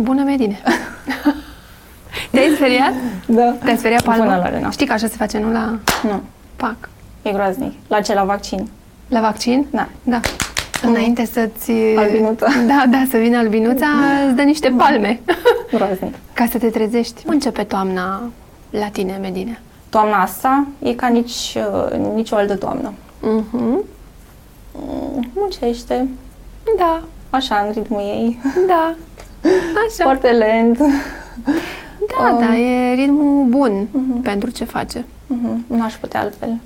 Bună, Medine! Te-ai speriat? Da. Te-ai speriat palma? Bună, Lorena. Știi că așa se face, nu la Nu, pac. e groaznic. La ce, la vaccin? La vaccin? Da. Da. Înainte să-ți... Albinuța. Da, da, să vină albinuța, îți dă niște palme. Groaznic. Ca să te trezești. Cum începe toamna la tine, Medine? Toamna asta e ca nici, uh, nici o altă toamnă. Mhm. Mm, Muncește, Da, așa, în ritmul ei. da. Așa. Foarte lent. Da, da, e ritmul bun pentru ce face. Mhm, Nu aș putea altfel.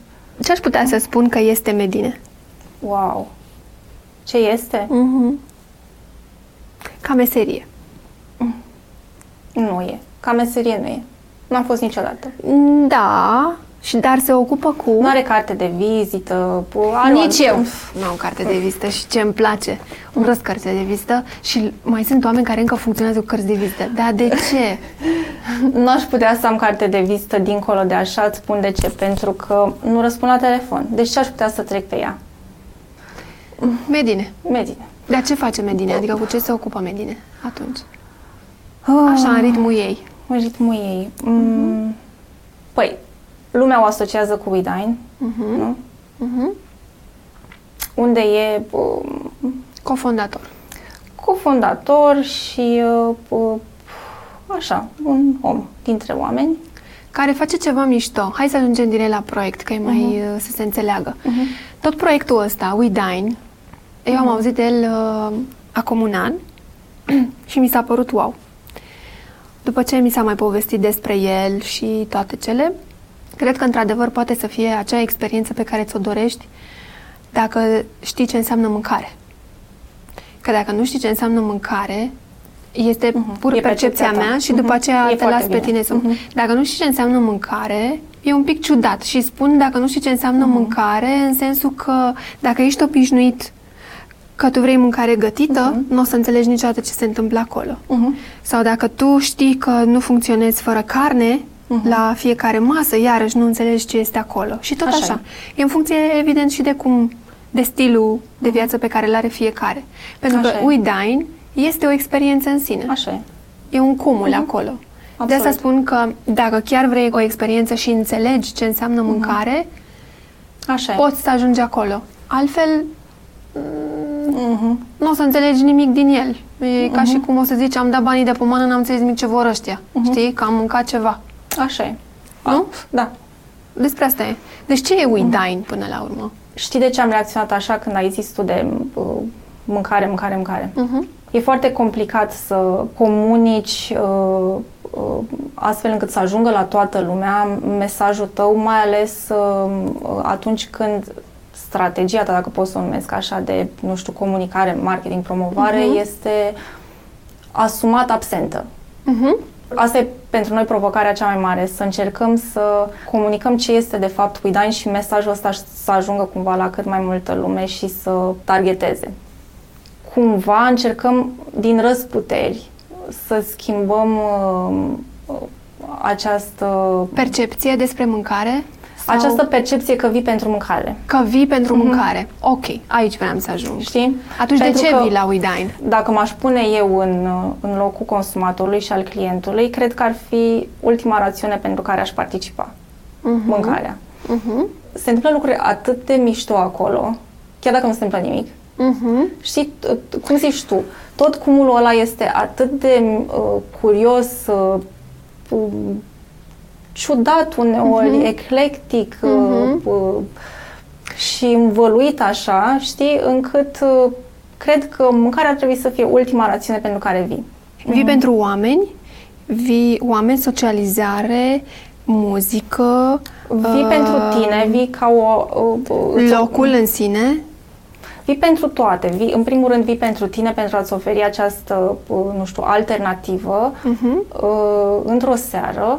Ce aș putea să spun că este Medine? Wow. Ce este? Mhm. Ca meserie. Nu e. Ca meserie nu e. Nu am fost niciodată. Da, și dar se ocupă cu... Nu are carte de vizită. pu- Are Nici o- eu nu am carte de vizită și ce îmi place. Îmi răs carte de vizită și mai sunt oameni care încă funcționează cu cărți de vizită. Dar de ce? Nu aș putea să am carte de vizită dincolo de așa, îți spun de ce. Pentru că nu răspund la telefon. Deci ce aș putea să trec pe ea? Medine. Medine. Dar ce face Medine? Adică cu ce se ocupă Medine atunci? Ah, Așa, în ritmul ei. În ritmul ei. Mm, Păi, lumea o asociază cu Widine, Mhm. nu? Mhm. Unde e um, Cofondator. cofondator și uh, uh, așa, un om dintre oameni. Care face ceva mișto. Hai să ajungem direct la proiect, că e mai uh, să se înțeleagă. Tot proiectul ăsta, We Dine, eu am auzit de el uh, acum un an și mi s-a părut wow. După ce mi s-a mai povestit despre el și toate cele, cred că într-adevăr poate să fie acea experiență pe care ți-o dorești dacă știi ce înseamnă mâncare. Că dacă nu știi ce înseamnă mâncare, este Mhm. pur E percepția percepția ta. mea și Mhm. după aceea E te foarte las pe bine. tine să... Mhm. Dacă nu știi ce înseamnă mâncare, e un pic ciudat și spun dacă nu știi ce înseamnă Mhm. mâncare, în sensul că dacă ești obișnuit că tu vrei mâncare gătită, Mhm. nu o să înțelegi niciodată ce se întâmplă acolo. Uh-huh. Sau dacă tu știi că nu funcționezi fără carne, la fiecare masă, iarăși nu înțelegi ce este acolo. Și tot Așa așa. E în funcție, evident, și de cum, de stilul de viață pe care îl are fiecare. Pentru Așa că e. We Dine este o experiență în sine. Așa e. E un cumul acolo. De Absolut. asta spun că dacă chiar vrei o experiență și înțelegi ce înseamnă mâncare, Așa e. poți să ajungi acolo. Altfel, Mhm. nu o să înțelegi nimic din el. E ca și cum o să zici, am dat banii de pomană, n-am înțeles nimic ce vor ăștia. Știi? Că am mâncat ceva. Așa e. Nu? A, Da. Despre asta e. Deci ce e We Dine până la urmă? Știi de ce am reacționat așa când ai zis tu de uh, mâncare, mâncare, mâncare? Mhm. E foarte complicat să comunici uh, uh, astfel încât să ajungă la toată lumea mesajul tău, mai ales uh, atunci când strategia ta, dacă pot să o numesc așa, de, nu știu, comunicare, marketing, promovare, este asumat absentă. Mhm. Asta e pentru noi provocarea cea mai mare, să încercăm să comunicăm ce este de fapt Widine și mesajul ăsta să ajungă cumva la cât mai multă lume și să targeteze. Cumva încercăm din răsputeri să schimbăm uh, această, Percepție despre mâncare? Sau această percepție că vii pentru mâncare. că vii pentru mâncare. Ok, aici vreau să ajung. Știi? Atunci Pentru de ce că- vii la We Dine? Dacă m-aș pune eu în, în locul consumatorului și al clientului, cred că ar fi ultima rațiune pentru care aș participa. Mhm. Mâncarea. Mhm. Se întâmplă lucruri atât de mișto acolo, chiar dacă nu se întâmplă nimic. Mhm. Știi, t- cum zici tu, tot cumulul ăla este atât de uh, curios, uh, um, ciudat uneori, Mhm. eclectic uh, uh, și învăluit așa, știi, încât uh, cred că mâncarea ar trebui să fie ultima rațiune pentru care vii. Vii pentru oameni, vii oameni, socializare, muzică, Vii uh, pentru tine, vii ca o... o, o îți- locul în sine. Vii pentru toate. Vii, în primul rând, vii pentru tine, pentru a-ți oferi această, uh, nu știu, alternativă Mhm. uh, într-o seară, uh,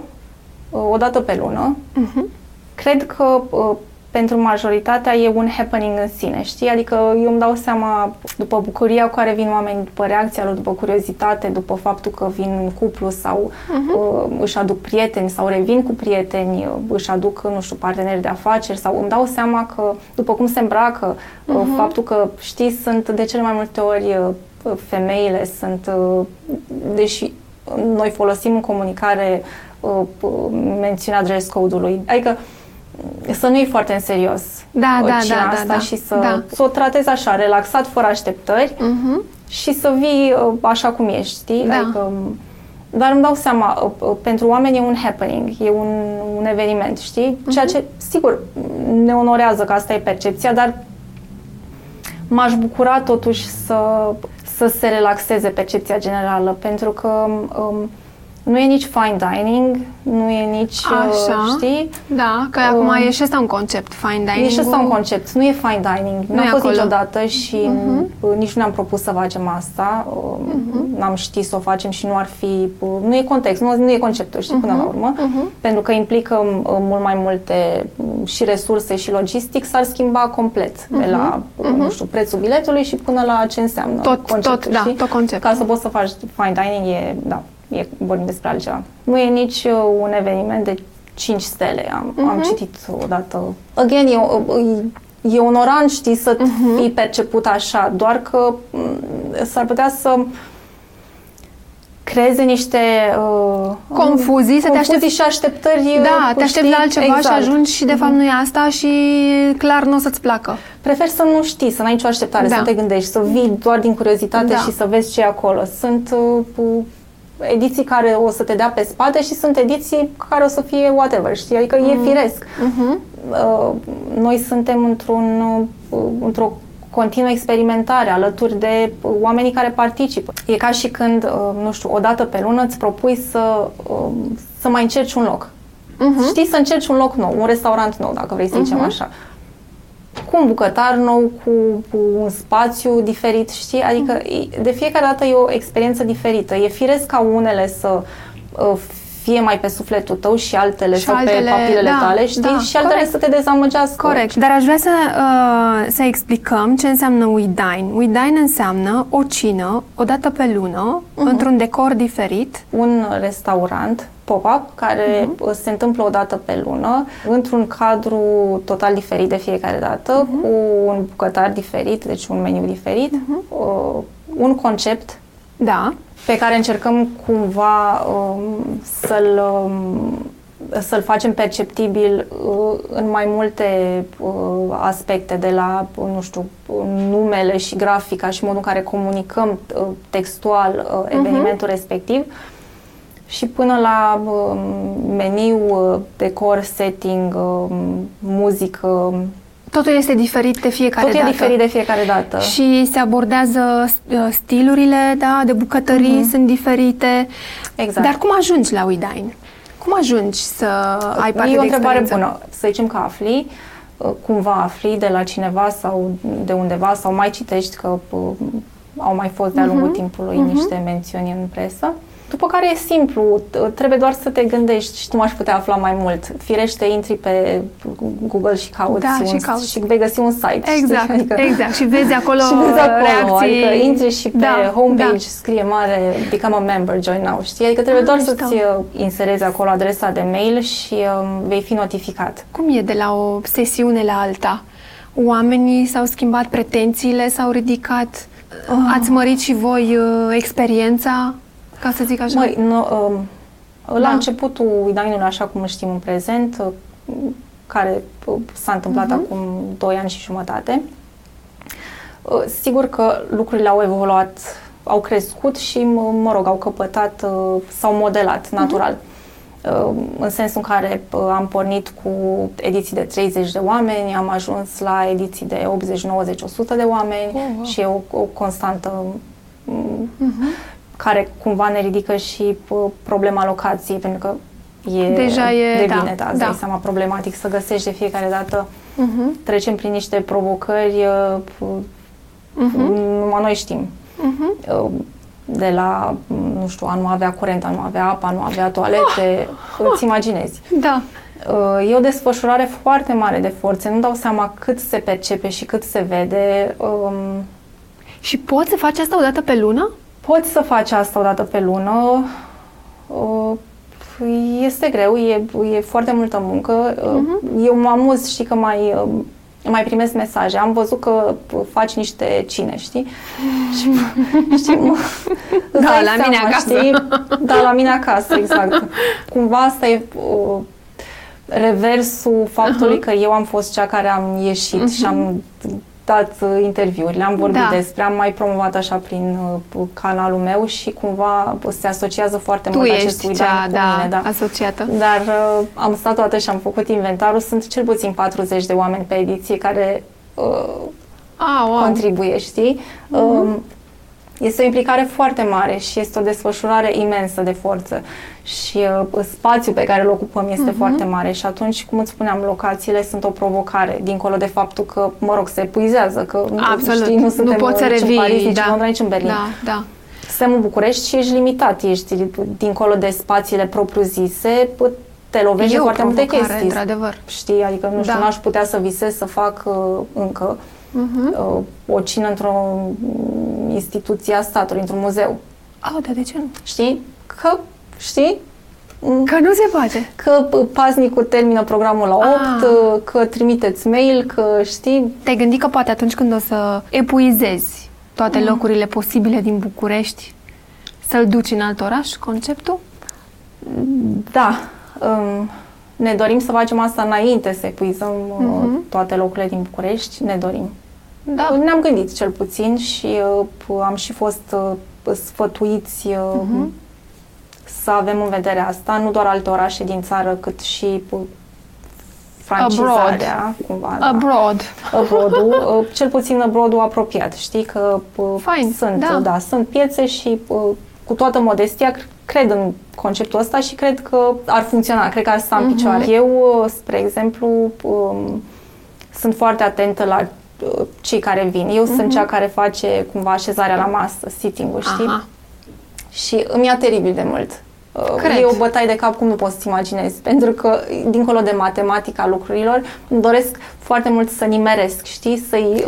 o dată pe lună. Mhm. Cred că uh, pentru majoritatea e un happening în sine, știi? Adică eu îmi dau seama după bucuria cu care vin oameni, după reacția lor, după curiozitate, după faptul că vin în cuplu sau uh, își aduc prieteni sau revin cu prieteni, uh, își aduc, nu știu, parteneri de afaceri sau îmi dau seama că după cum se îmbracă, uh, faptul că, știi, sunt de cele mai multe ori uh, femeile sunt, deși noi folosim în comunicare mențiunea dress code-ului, adică să nu iei foarte în serios da, da, da, da, asta da, și să, da. să o tratezi așa, relaxat, fără așteptări uh-huh. și să vii așa cum ești, știi? Da. Adică, dar îmi dau seama, pentru oameni e un happening, e un, un eveniment, știi? Ceea ce, sigur, ne onorează că asta e percepția, dar m-aș bucura totuși să, să se relaxeze percepția generală, pentru că um, nu e nici fine dining, nu e nici, Așa. știi? Da, că acum um, e și asta un concept, fine dining. E și asta un concept, nu e fine dining. Nu a fost acolo. niciodată și uh-huh. nici nu ne-am propus să facem asta. Uh-huh. N-am ști să o facem și nu ar fi... Nu e context, nu, nu e conceptul, știi, uh-huh. până la urmă. Uh-huh. Pentru că implică mult mai multe și resurse și logistic, s-ar schimba complet uh-huh. de la, uh-huh. nu știu, prețul biletului și până la ce înseamnă tot, conceptul, tot, da, tot conceptul. Ca să poți să faci fine dining e, da, e, vorbim despre altceva. Nu e nici uh, un eveniment de 5 stele. Am, uh-huh. am citit odată. Again, e, e onorant, știi, să uh-huh. fii perceput așa, doar că s-ar putea să creeze niște uh, confuzii, să te aștepți și așteptări. Da, te aștepți la altceva exact. și ajungi și de fapt uh-huh. nu e asta și clar nu o să-ți placă. Prefer să nu știi, să n-ai nicio așteptare, da. să te gândești, să vii doar din curiozitate da. și să vezi ce e acolo. Sunt uh, ediții care o să te dea pe spate și sunt ediții care o să fie whatever, știi? Adică mm. e firesc. Mm-hmm. Uh, noi suntem într-un, uh, într-o continuă experimentare alături de oamenii care participă. E ca și când, uh, nu știu, o dată pe lună îți propui să, uh, să mai încerci un loc. Mm-hmm. Știi, să încerci un loc nou, un restaurant nou, dacă vrei să zicem mm-hmm. așa cu un bucătar nou, cu, cu un spațiu diferit, știi? Adică de fiecare dată e o experiență diferită. E firesc ca unele să uh, fie mai pe sufletul tău și altele și sau altele, pe papilele da, tale, știi? Da, și altele corect. să te dezamăgească. Corect. Dar aș vrea să, uh, să explicăm ce înseamnă We Dine. We Dine înseamnă o cină, o dată pe lună, uh-huh. într-un decor diferit. Un restaurant pop-up care uh-huh. se întâmplă o dată pe lună, într-un cadru total diferit de fiecare dată, uh-huh. cu un bucătar diferit, deci un meniu diferit, uh-huh. uh, un concept da. pe care încercăm cumva um, să-l um, să-l facem perceptibil uh, în mai multe uh, aspecte, de la, nu știu, numele și grafica și modul în care comunicăm uh, textual uh, evenimentul uh-huh. respectiv, și până la uh, meniu, uh, decor, setting, uh, muzică. Totul este diferit de fiecare Totul dată. e diferit de fiecare dată. Și se abordează uh, stilurile, da, de bucătării mm-hmm. sunt diferite. Exact. Dar cum ajungi la Widine? Cum ajungi să ai parte E o de întrebare experiență? bună. Să zicem că afli, uh, cumva afli de la cineva sau de undeva sau mai citești că uh, au mai fost de-a lungul mm-hmm. timpului mm-hmm. niște mențiuni în presă. După care e simplu, trebuie doar să te gândești și tu aș putea afla mai mult. Firește, intri pe Google și cauți, da, un, și, cauți. și vei găsi un site. Exact, știi? Adică, exact. Și vezi acolo, și vezi acolo reacții. Adică intri și pe da, homepage da. scrie mare Become a member, join now, știi? Adică trebuie ah, doar mișto. să-ți uh, inserezi acolo adresa de mail și um, vei fi notificat. Cum e de la o sesiune la alta? Oamenii s-au schimbat, pretențiile s-au ridicat, oh. ați mărit și voi uh, experiența? Ca să zic așa? Măi, no, um, la da. începutul Idainului, așa cum îl știm în prezent, uh, care uh, s-a întâmplat uh-huh. acum 2 ani și jumătate, uh, sigur că lucrurile au evoluat, au crescut și, mă rog, au căpătat, s-au modelat mhm. natural. Uh-huh în sensul în care am pornit cu ediții de 30 de oameni, am ajuns la ediții de 80, 90, 100 de oameni oh, wow. și e o, o constantă uh-huh care cumva ne ridică și problema locației, pentru că e Deja e, devine, da, da, da. dai seama, problematic să găsești de fiecare dată. Uh-huh. Trecem prin niște provocări, uh-huh. numai noi știm. Uh-huh. De la, nu știu, a nu avea curent, a nu avea apă, a nu avea toalete, oh. îți imaginezi. Da. Uh, e o desfășurare foarte mare de forțe, nu dau seama cât se percepe și cât se vede. Um, și poți să faci asta o dată pe lună? Poți să faci asta o dată pe lună. Este greu, e, e foarte multă muncă. Uh-huh. Eu mă amuz, știi că mai mai primesc mesaje. Am văzut că faci niște cine, știi? Și, știi, mă, da, la seama, mine acasă. Știi? Da, la mine acasă, exact. Cumva asta e uh, reversul faptului uh-huh. că eu am fost cea care am ieșit uh-huh. și am dat uh, interviuri, le-am vorbit da. despre, am mai promovat așa prin uh, canalul meu și cumva se asociază foarte tu mult acest cea, cu da, mine. Da, asociată. Dar uh, am stat toată și am făcut inventarul. Sunt cel puțin 40 de oameni pe ediție care uh, ah, wow. contribuie, știi? Uh-huh. Uh, este o implicare foarte mare și este o desfășurare imensă de forță și uh, spațiul pe care îl ocupăm este uh-huh. foarte mare și atunci, cum îți spuneam, locațiile sunt o provocare, dincolo de faptul că, mă rog, se epuizează, că Absolut. Știi, nu suntem nu poți să nici revii, în Paris, nici da. în Londra, nici în Berlin. Da, da. Suntem în București și ești limitat, ești dincolo de spațiile propriu-zise, te lovești de foarte multe chestii. într-adevăr. Știi, adică nu știu, da. n-aș putea să visez să fac uh, încă uh-huh. uh, o cină într-o instituție a statului, într-un muzeu. Ah, dar de ce nu? Știi? Că, știi? Că nu se poate. Că paznicul termină programul la 8, ah. că trimiteți mail, că știi... Te-ai gândit că poate atunci când o să epuizezi toate mm. locurile posibile din București, să-l duci în alt oraș, conceptul? Da. Um, ne dorim să facem asta înainte să epuizăm mm-hmm. toate locurile din București. Ne dorim. Da. Ne-am gândit cel puțin și uh, am și fost uh, sfătuiți uh, mm-hmm să avem în vedere asta, nu doar alte orașe din țară, cât și francizarea, abroad. cumva. Da. Abroad. Abroad-ul, uh, cel puțin abroad apropiat, știi că uh, Fine, sunt, da. da, sunt piețe și uh, cu toată modestia cred în conceptul ăsta și cred că ar funcționa, cred că ar sta în uh-huh. picioare. Eu, spre exemplu, um, sunt foarte atentă la cei care vin. Eu uh-huh. sunt mhm. cea care face cumva așezarea la masă, sitting-ul, știi? Aha. Și îmi ia teribil de mult. Uh, Cred. E o bătaie de cap cum nu poți să-ți imaginezi, pentru că, dincolo de matematica lucrurilor, îmi doresc foarte mult să nimeresc, știi, să-i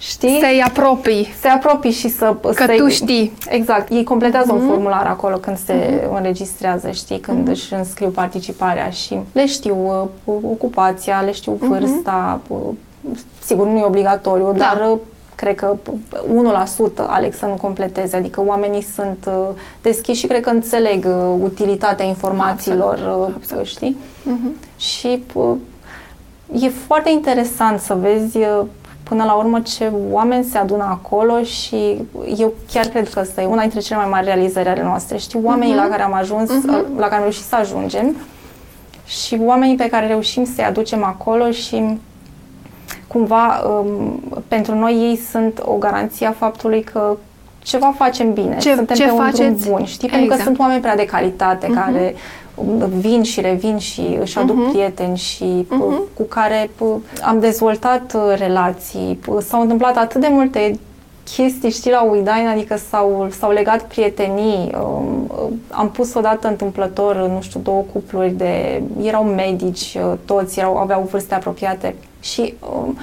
Știi? Să-i apropii. Să-i apropii și să... Că să tu știi. Exact. Ei completează mm-hmm. un mhm. formular acolo când se mm-hmm. înregistrează, știi, când mm-hmm. își înscriu participarea și le știu uh, ocupația, le știu mhm. vârsta, mm-hmm. Sigur nu e obligatoriu, da. dar uh, cred că 1% aleg să nu completeze, adică oamenii sunt uh, deschiși și cred că înțeleg uh, utilitatea informațiilor, Absolut. Uh, Absolut. știi? Uh-huh. Și e foarte interesant să vezi până la urmă ce oameni se adună acolo și eu chiar cred că asta e una dintre cele mai mari realizări ale noastre. Știi, oamenii uh-huh. la care am ajuns, uh-huh. la care am reușit să ajungem și oamenii pe care reușim să-i aducem acolo și cumva um, pentru noi ei sunt o garanție a faptului că ceva facem bine, ce, suntem ce pe un faceți? drum bun, știi? Exact. Pentru că exact. sunt oameni prea de calitate uh-huh. care vin și revin și își aduc uh-huh. prieteni și uh-huh. cu care am dezvoltat uh, relații. S-au întâmplat atât de multe chestii, știi, la Uidain, adică s-au, s-au legat prietenii. Um, am pus odată întâmplător, nu știu, două cupluri de... erau medici, uh, toți erau, aveau vârste apropiate și um,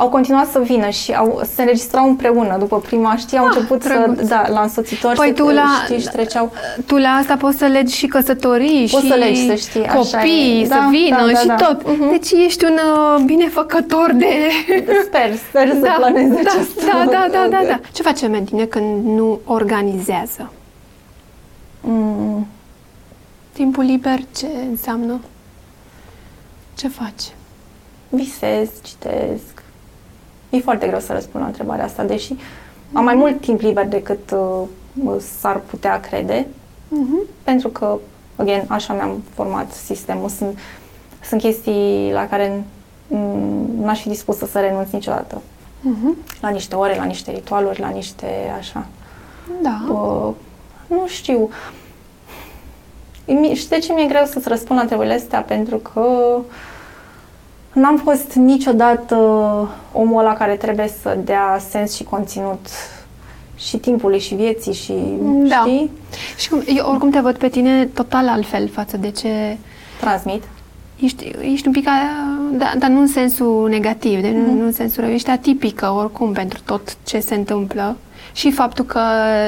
au continuat să vină și au, se înregistrau împreună. După prima, știi, au ah, început drăguț. să, da, la însoțitori păi să, tu la, știi, și treceau. Tu la asta poți să legi și căsătorii poți și să legi, să știi, copii, să da, vină da, da, și da. tot. Uh-huh. Deci ești un uh, binefăcător de... Sper, sper să da, planeze da, acest da, da, da, da, da. Ce face Medine când nu organizează? Mm. Timpul liber ce înseamnă? Ce faci? visez, citesc. E foarte greu să răspund la întrebarea asta, deși am mai mult timp liber decât uh, s-ar putea crede, uh-huh. pentru că, again, așa mi-am format sistemul. Sunt, sunt chestii la care n-aș fi dispusă să renunț niciodată. Uh-huh. La niște ore, la niște ritualuri, la niște așa. Da. Uh, nu știu. Și de ce mi-e greu să-ți răspund la întrebările astea? Pentru că uh, N-am fost niciodată omul ăla care trebuie să dea sens și conținut și timpului și vieții și da. știi? Și cum, eu oricum te văd pe tine total altfel față de ce transmit. Ești, ești un pic, da, dar nu în sensul negativ, de, mm-hmm. nu, nu în sensul rău. Ești atipică oricum pentru tot ce se întâmplă. Și faptul că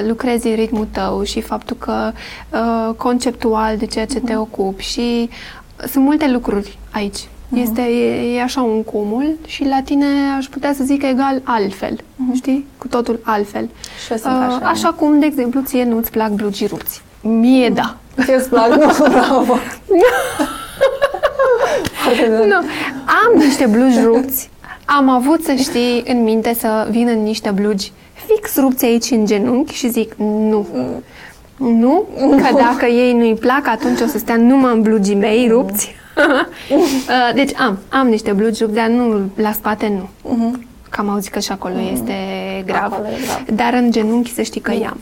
lucrezi în ritmul tău și faptul că uh, conceptual de ceea ce mm-hmm. te ocupi și sunt multe lucruri aici Este, e, e așa un cumul și la tine aș putea să zic egal altfel, știi? Cu totul altfel. Și eu sunt așa. așa cum, de exemplu, ție nu-ți plac blugii rupți. Mie da. Ție îți plac? Nu, bravo. Foarte bine. Nu. Am niște blugi rupți. Am avut, să știi, în minte să vin în niște blugi fix rupți aici în genunchi și zic nu. Nu? Că dacă ei nu-i plac, atunci o să stea numai în blugii mei rupți. Uh, deci am, am niște blugi rupți, dar nu la spate nu. Că am auzit că și acolo este grav. Acolo e grav. Dar în genunchi să știi că i-am.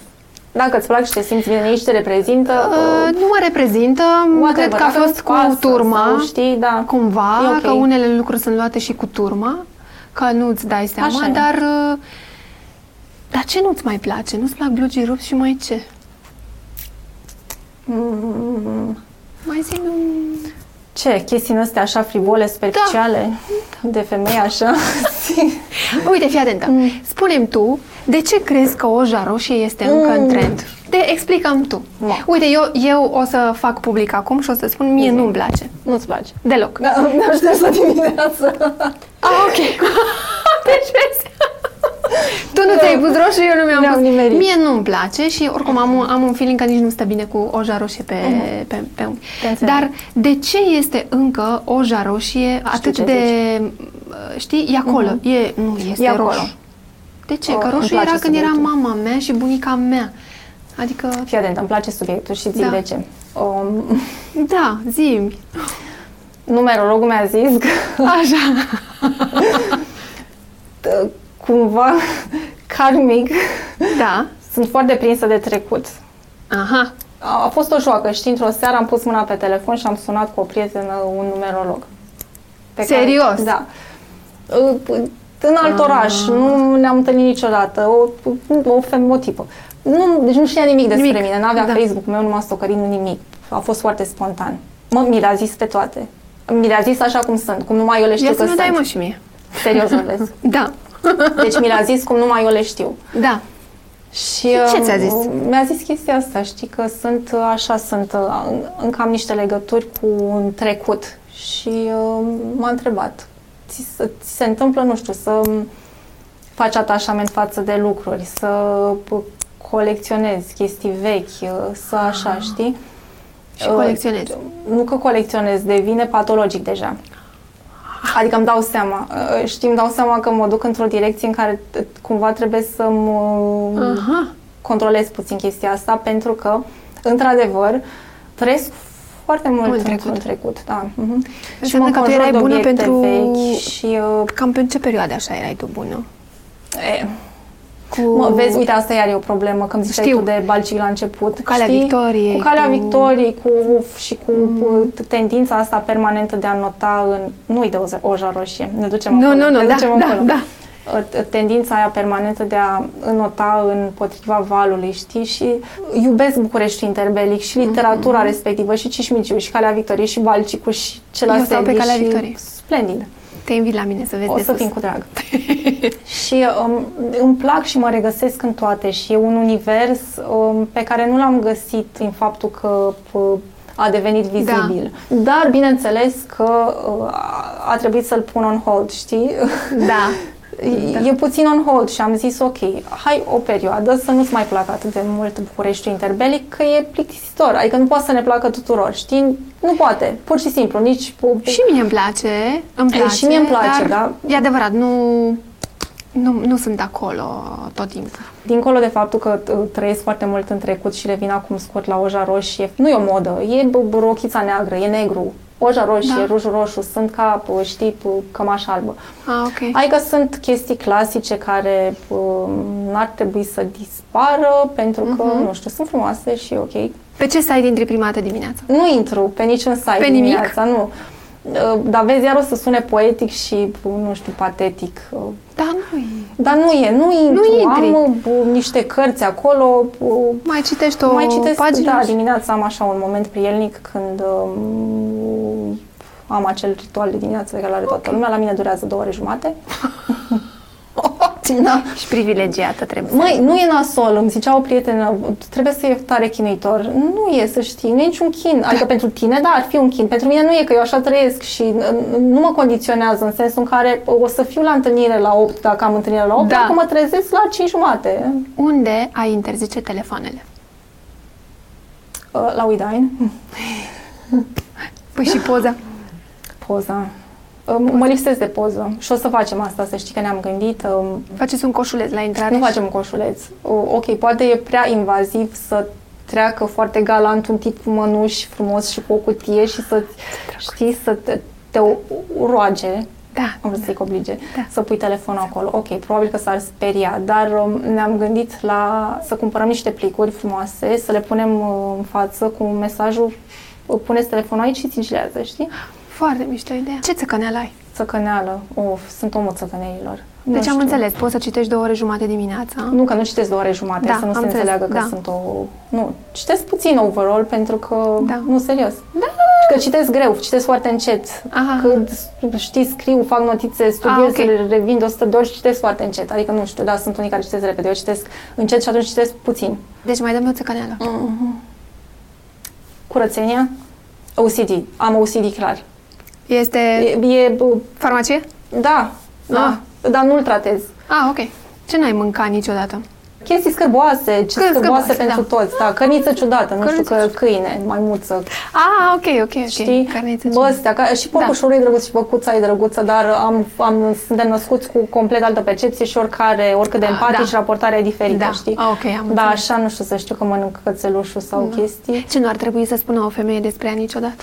Dacă îți plac și te simți bine, nici te reprezintă, Uh, nu mă reprezintă, Whatever, cred că a dacă fost îți cu pasă turma, sau știi, da. cumva, E ok. că unele lucruri sunt luate și cu turma, că nu-ți dai seama, Așa e. dar... uh, Dar ce nu-ți mai place? Nu-ți plac blugii rupți și mai ce? Mm, Mai zi un... ce, chestii în astea așa frivole, superficiale, de femei așa? Uite, fii atentă. Mm. Spune-mi tu, de ce crezi că oja roșie este încă în trend? De explicăm tu. Ma. Uite, eu, eu o să fac public acum și o să spun, mie nu-mi place. Nu-ți place? Deloc. Da, mi-am șters la dimineață. Ah, ok. deci vezi? Tu nu ți-ai pus roșu, eu nu mi-am Ne-am pus. nimerit. Mie nu-mi place și oricum am, un- am un feeling că nici nu stă bine cu oja roșie pe, pe, pe unghi. Te înțeleg. Dar de ce este încă oja roșie atât ce de... Știi, e acolo. E, nu, este E acolo. roșu. De ce? Oh, că îmi roșu place era când era subiectul. mama mea și bunica mea. Adică, Fii atent, îmi place subiectul și zic Da. de ce. Um, da, zi numerologul mi-a zis că Așa. t- cumva karmic Da. sunt foarte prinsă de trecut. Aha. A a fost o joacă, știi, într-o seară am pus mâna pe telefon și am sunat cu o prietenă un numerolog. Pe Serios? da. Uh, În alt oraș, nu ne-am întâlnit niciodată, o, o femeie, o tipă. Nu, deci nu știa nimic despre Nimic. mine, n-avea Da. Facebook-ul meu, nu m-a stocărit nu nimic. A fost foarte spontan. Mă, mi le-a zis pe toate. Mi le-a zis așa cum sunt, cum numai eu le știu Ia că să mi sunt. dai mă și mie. Serios vorbesc. Da. Deci mi le-a zis cum numai eu le știu. Da. Și Ce ți-a uh, zis? Mi-a zis chestia asta, știi că sunt uh, așa, sunt uh, încă am niște legături cu un trecut și uh, m-a întrebat, ți, se- ți se întâmplă, nu știu, să faci atașament față de lucruri, să uh, colecționezi chestii vechi, uh, să așa, știi? Și Uh, colecționezi. Nu că colecționez, devine patologic deja. Adică îmi dau seama, uh, știi, îmi dau seama că mă duc într-o direcție în care uh, cumva trebuie să mă Aha. controlez puțin chestia asta pentru că, într-adevăr, trăiesc foarte mult, Mult în trecut. trecut. trecut da. mhm. Înseamnă că tu înconjur erai de bună obiecte pentru- Vechi și, uh, Cam pe ce perioadă așa erai tu bună? e, Cu... mă, vezi, uite, asta iar e o problemă, că îmi ziceai Știu. tu de Balcic la început. Cu Calea știi? Victoriei, Cu Calea cu- Victoriei cu, și cu mm. tendința asta permanentă de a nota în... Nu-i de o, oja roșie, ne ducem Nu, acolo. nu, nu, ne da, ducem da, acolo. da. Uh, tendința aia permanentă de a înota împotriva valului, știi? Și iubesc București interbelic și literatura respectivă și Cișmiciu și Calea Victoriei și Balcicu și ce la Eu stau pe Selvi Calea și Victoriei. Splendid. Te invit la mine să vezi O de să sus. fim cu drag. și um, îmi plac și mă regăsesc în toate și e un univers um, pe care nu l-am găsit prin faptul că p- a devenit vizibil. Dar, bineînțeles că uh, a, a trebuit să-l pun on hold, știi? Da. E, e puțin on hold și am zis ok, hai o perioadă să nu-ți mai placă atât de mult Bucureștiul interbelic, că e plictisitor, adică nu poate să ne placă tuturor, știi? Nu poate, pur și simplu, nici... pu- Și mie îmi place, îmi Ei, place. și mie îmi place, dar da. E adevărat, nu, nu, nu sunt acolo tot timpul. Dincolo de faptul că uh, trăiesc foarte mult în trecut și revin acum scurt la oja roșie, nu e o modă, e b- b- rochița neagră, e negru, oja roșie, Da. rujul roșu, sunt ca, p- știi, p- cămașa albă. Ah, ok. Adică sunt chestii clasice care uh, n-ar trebui să dispară pentru că, Mhm. nu știu, sunt frumoase și e ok. Pe ce site intri prima dată dimineața? Nu intru pe niciun site Pe nimic? dimineața, nu. Uh, Dar vezi, iar o să sune poetic și, uh, nu știu, patetic. uh, Da, nu e. Dar nu e, nu intru. intri. Am uh, niște cărți acolo, uh, Mai citești o mai citesc, pagină? da, și- dimineața am așa un moment prielnic când um, am acel ritual de dimineață pe care l-are toată lumea. La mine durează două ore jumate. Da. și privilegiată trebuie să Măi, nu e nasol, îmi zicea o prietenă, trebuie să e tare chinuitor. Nu e, să știi, nu e niciun chin. Adică pentru tine, da, ar fi un chin. Pentru mine nu e, că eu așa trăiesc și uh, nu mă condiționează în sensul în care o să fiu la întâlnire la 8, dacă am întâlnire la 8, Da. dacă mă trezesc la 5 jumate. Unde ai interzice telefoanele? Uh, La Widine, Păi și poza. Poza. Uh, Mă lipsesc de poză și o să facem asta, să știi că ne-am gândit. um, Faceți un coșuleț la intrare. Nu facem coșuleț. Uh, Ok, poate e prea invaziv să treacă foarte galant un tip mănuș frumos și cu o cutie și să știi, să te, te roage Da. am vrut să-i oblige Da. să pui telefonul acolo. Ok, probabil că s-ar speria, dar um, ne-am gândit la să cumpărăm niște plicuri frumoase, să le punem uh, în față cu mesajul uh, puneți telefonul aici și sigilează, știi? Foarte mișto ideea. Ce țăcăneală ai? Țăcăneală. Of, sunt omul țăcăneilor. Nu Deci am știu. înțeles, poți să citești două ore jumate dimineața. Nu, că nu citesc două ore jumate, Da, să nu am se înțeles, înțeleagă că da. sunt o... Nu, citesc puțin overall pentru că... Da. Nu, serios. Da. Că citesc greu, citesc foarte încet. Aha. Când, știi, scriu, fac notițe, studiez, Ah, ok. le revin de 100 de ori și citesc foarte încet. Adică, nu știu, da, sunt unii care citesc repede. Eu citesc încet și atunci citesc puțin. Deci mai dăm o țăcăneală. Curățenia, OCD. Am OCD clar. Este E, e farmacie? da, da, dar nu-l tratez. Ah, ok. Ce n-ai mâncat niciodată? Chestii scârboase, ce Scârboase, scârboase pentru da. toți, da, cărniță ciudată, nu Cărniță știu, că câine, maimuță, Ah, ok, ok, ok. Știi? Carniță Bă, astea, ca, și porcușorul e drăguț și băcuța e drăguță, dar am, am, suntem născuți cu complet altă percepție și oricare, oricât de Ah, empatici, da. raportarea e diferită, Da. știi? Ah, ok, am Da, înțeles. așa nu știu să știu că mănânc cățelușul sau chestii. Ce nu ar trebui să spună o femeie despre ea niciodată?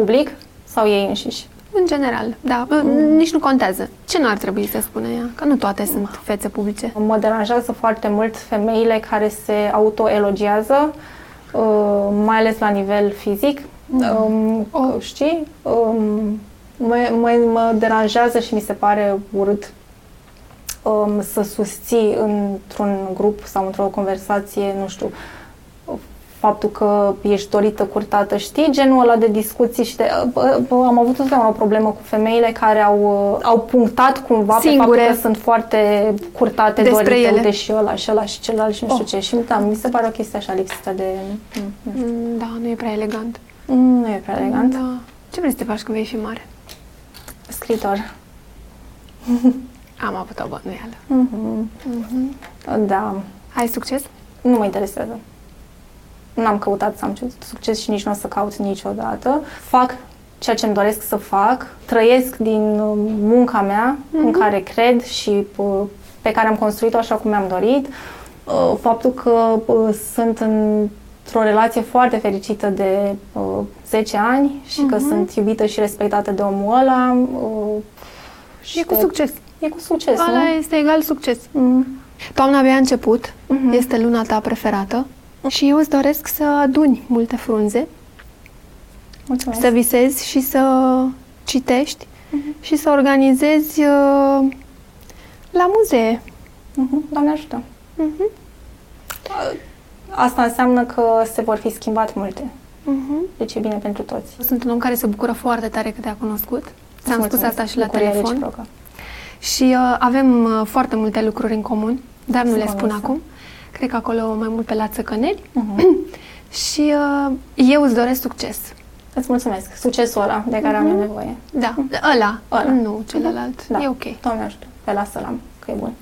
Public sau ei înșiși? În general, da. Mm. Nici nu contează. Ce nu ar trebui să spună ea? Că nu toate sunt fețe publice. Mă deranjează foarte mult femeile care se autoelogiază, uh, mai ales la nivel fizic. Um, Oh. Știi? Um, mă, mă, mă deranjează și mi se pare urât um, să susții într-un grup sau într-o conversație, nu știu, faptul că ești dorită, curtată, știi, genul ăla de discuții și de, bă, bă, am avut întotdeauna o problemă cu femeile care au, uh, au punctat cumva Singure. pe faptul că sunt foarte curtate, Despre dorite, ele. uite și ăla și ăla și celălalt și nu știu Oh. ce. Și da, mi se pare o chestie așa lipsită de... mm, mm. Mm, Da, nu e prea elegant. Mm, Nu e prea elegant. Da. Ce vrei să te faci când vei fi mare? Scriitor. Am avut o bănuială. Mhm. Da, Ai succes? nu mă interesează. Nu am căutat să am succes și nici nu o să caut niciodată. Fac ceea ce îmi doresc să fac, trăiesc din uh, munca mea în care cred și uh, pe care am construit-o așa cum mi-am dorit. Uh, Faptul că uh, sunt într-o relație foarte fericită de uh, 10 ani și că sunt iubită și respectată de omul ăla. uh, și E cu de- succes. E cu succes, Ăla nu? este egal succes. Mm. Toamna abia a început, Mhm. este luna ta preferată și eu îți doresc să aduni multe frunze, Mulțumesc. să visezi și să citești și să organizezi uh, la muzee. Mhm, Doamne ajută. Mhm. Asta înseamnă că se vor fi schimbat multe. Mhm. Deci e bine pentru toți. Sunt un om care se bucură foarte tare că te-a cunoscut. Ți-am spus Mulțumesc. asta și la Bucurie telefon. reciprocă. Și uh, avem uh, foarte multe lucruri în comun, dar nu Sunt le spun convinsă. acum. Cred că acolo mai mult pe la țăcăneli. Mhm. Și uh, eu îți doresc succes. Îți mulțumesc. Succesul ăla de care am eu nevoie. Da, ăla, Ăla. nu celălalt. Da. E ok. Doamne ajută. Pe lasă-l am, că e bun.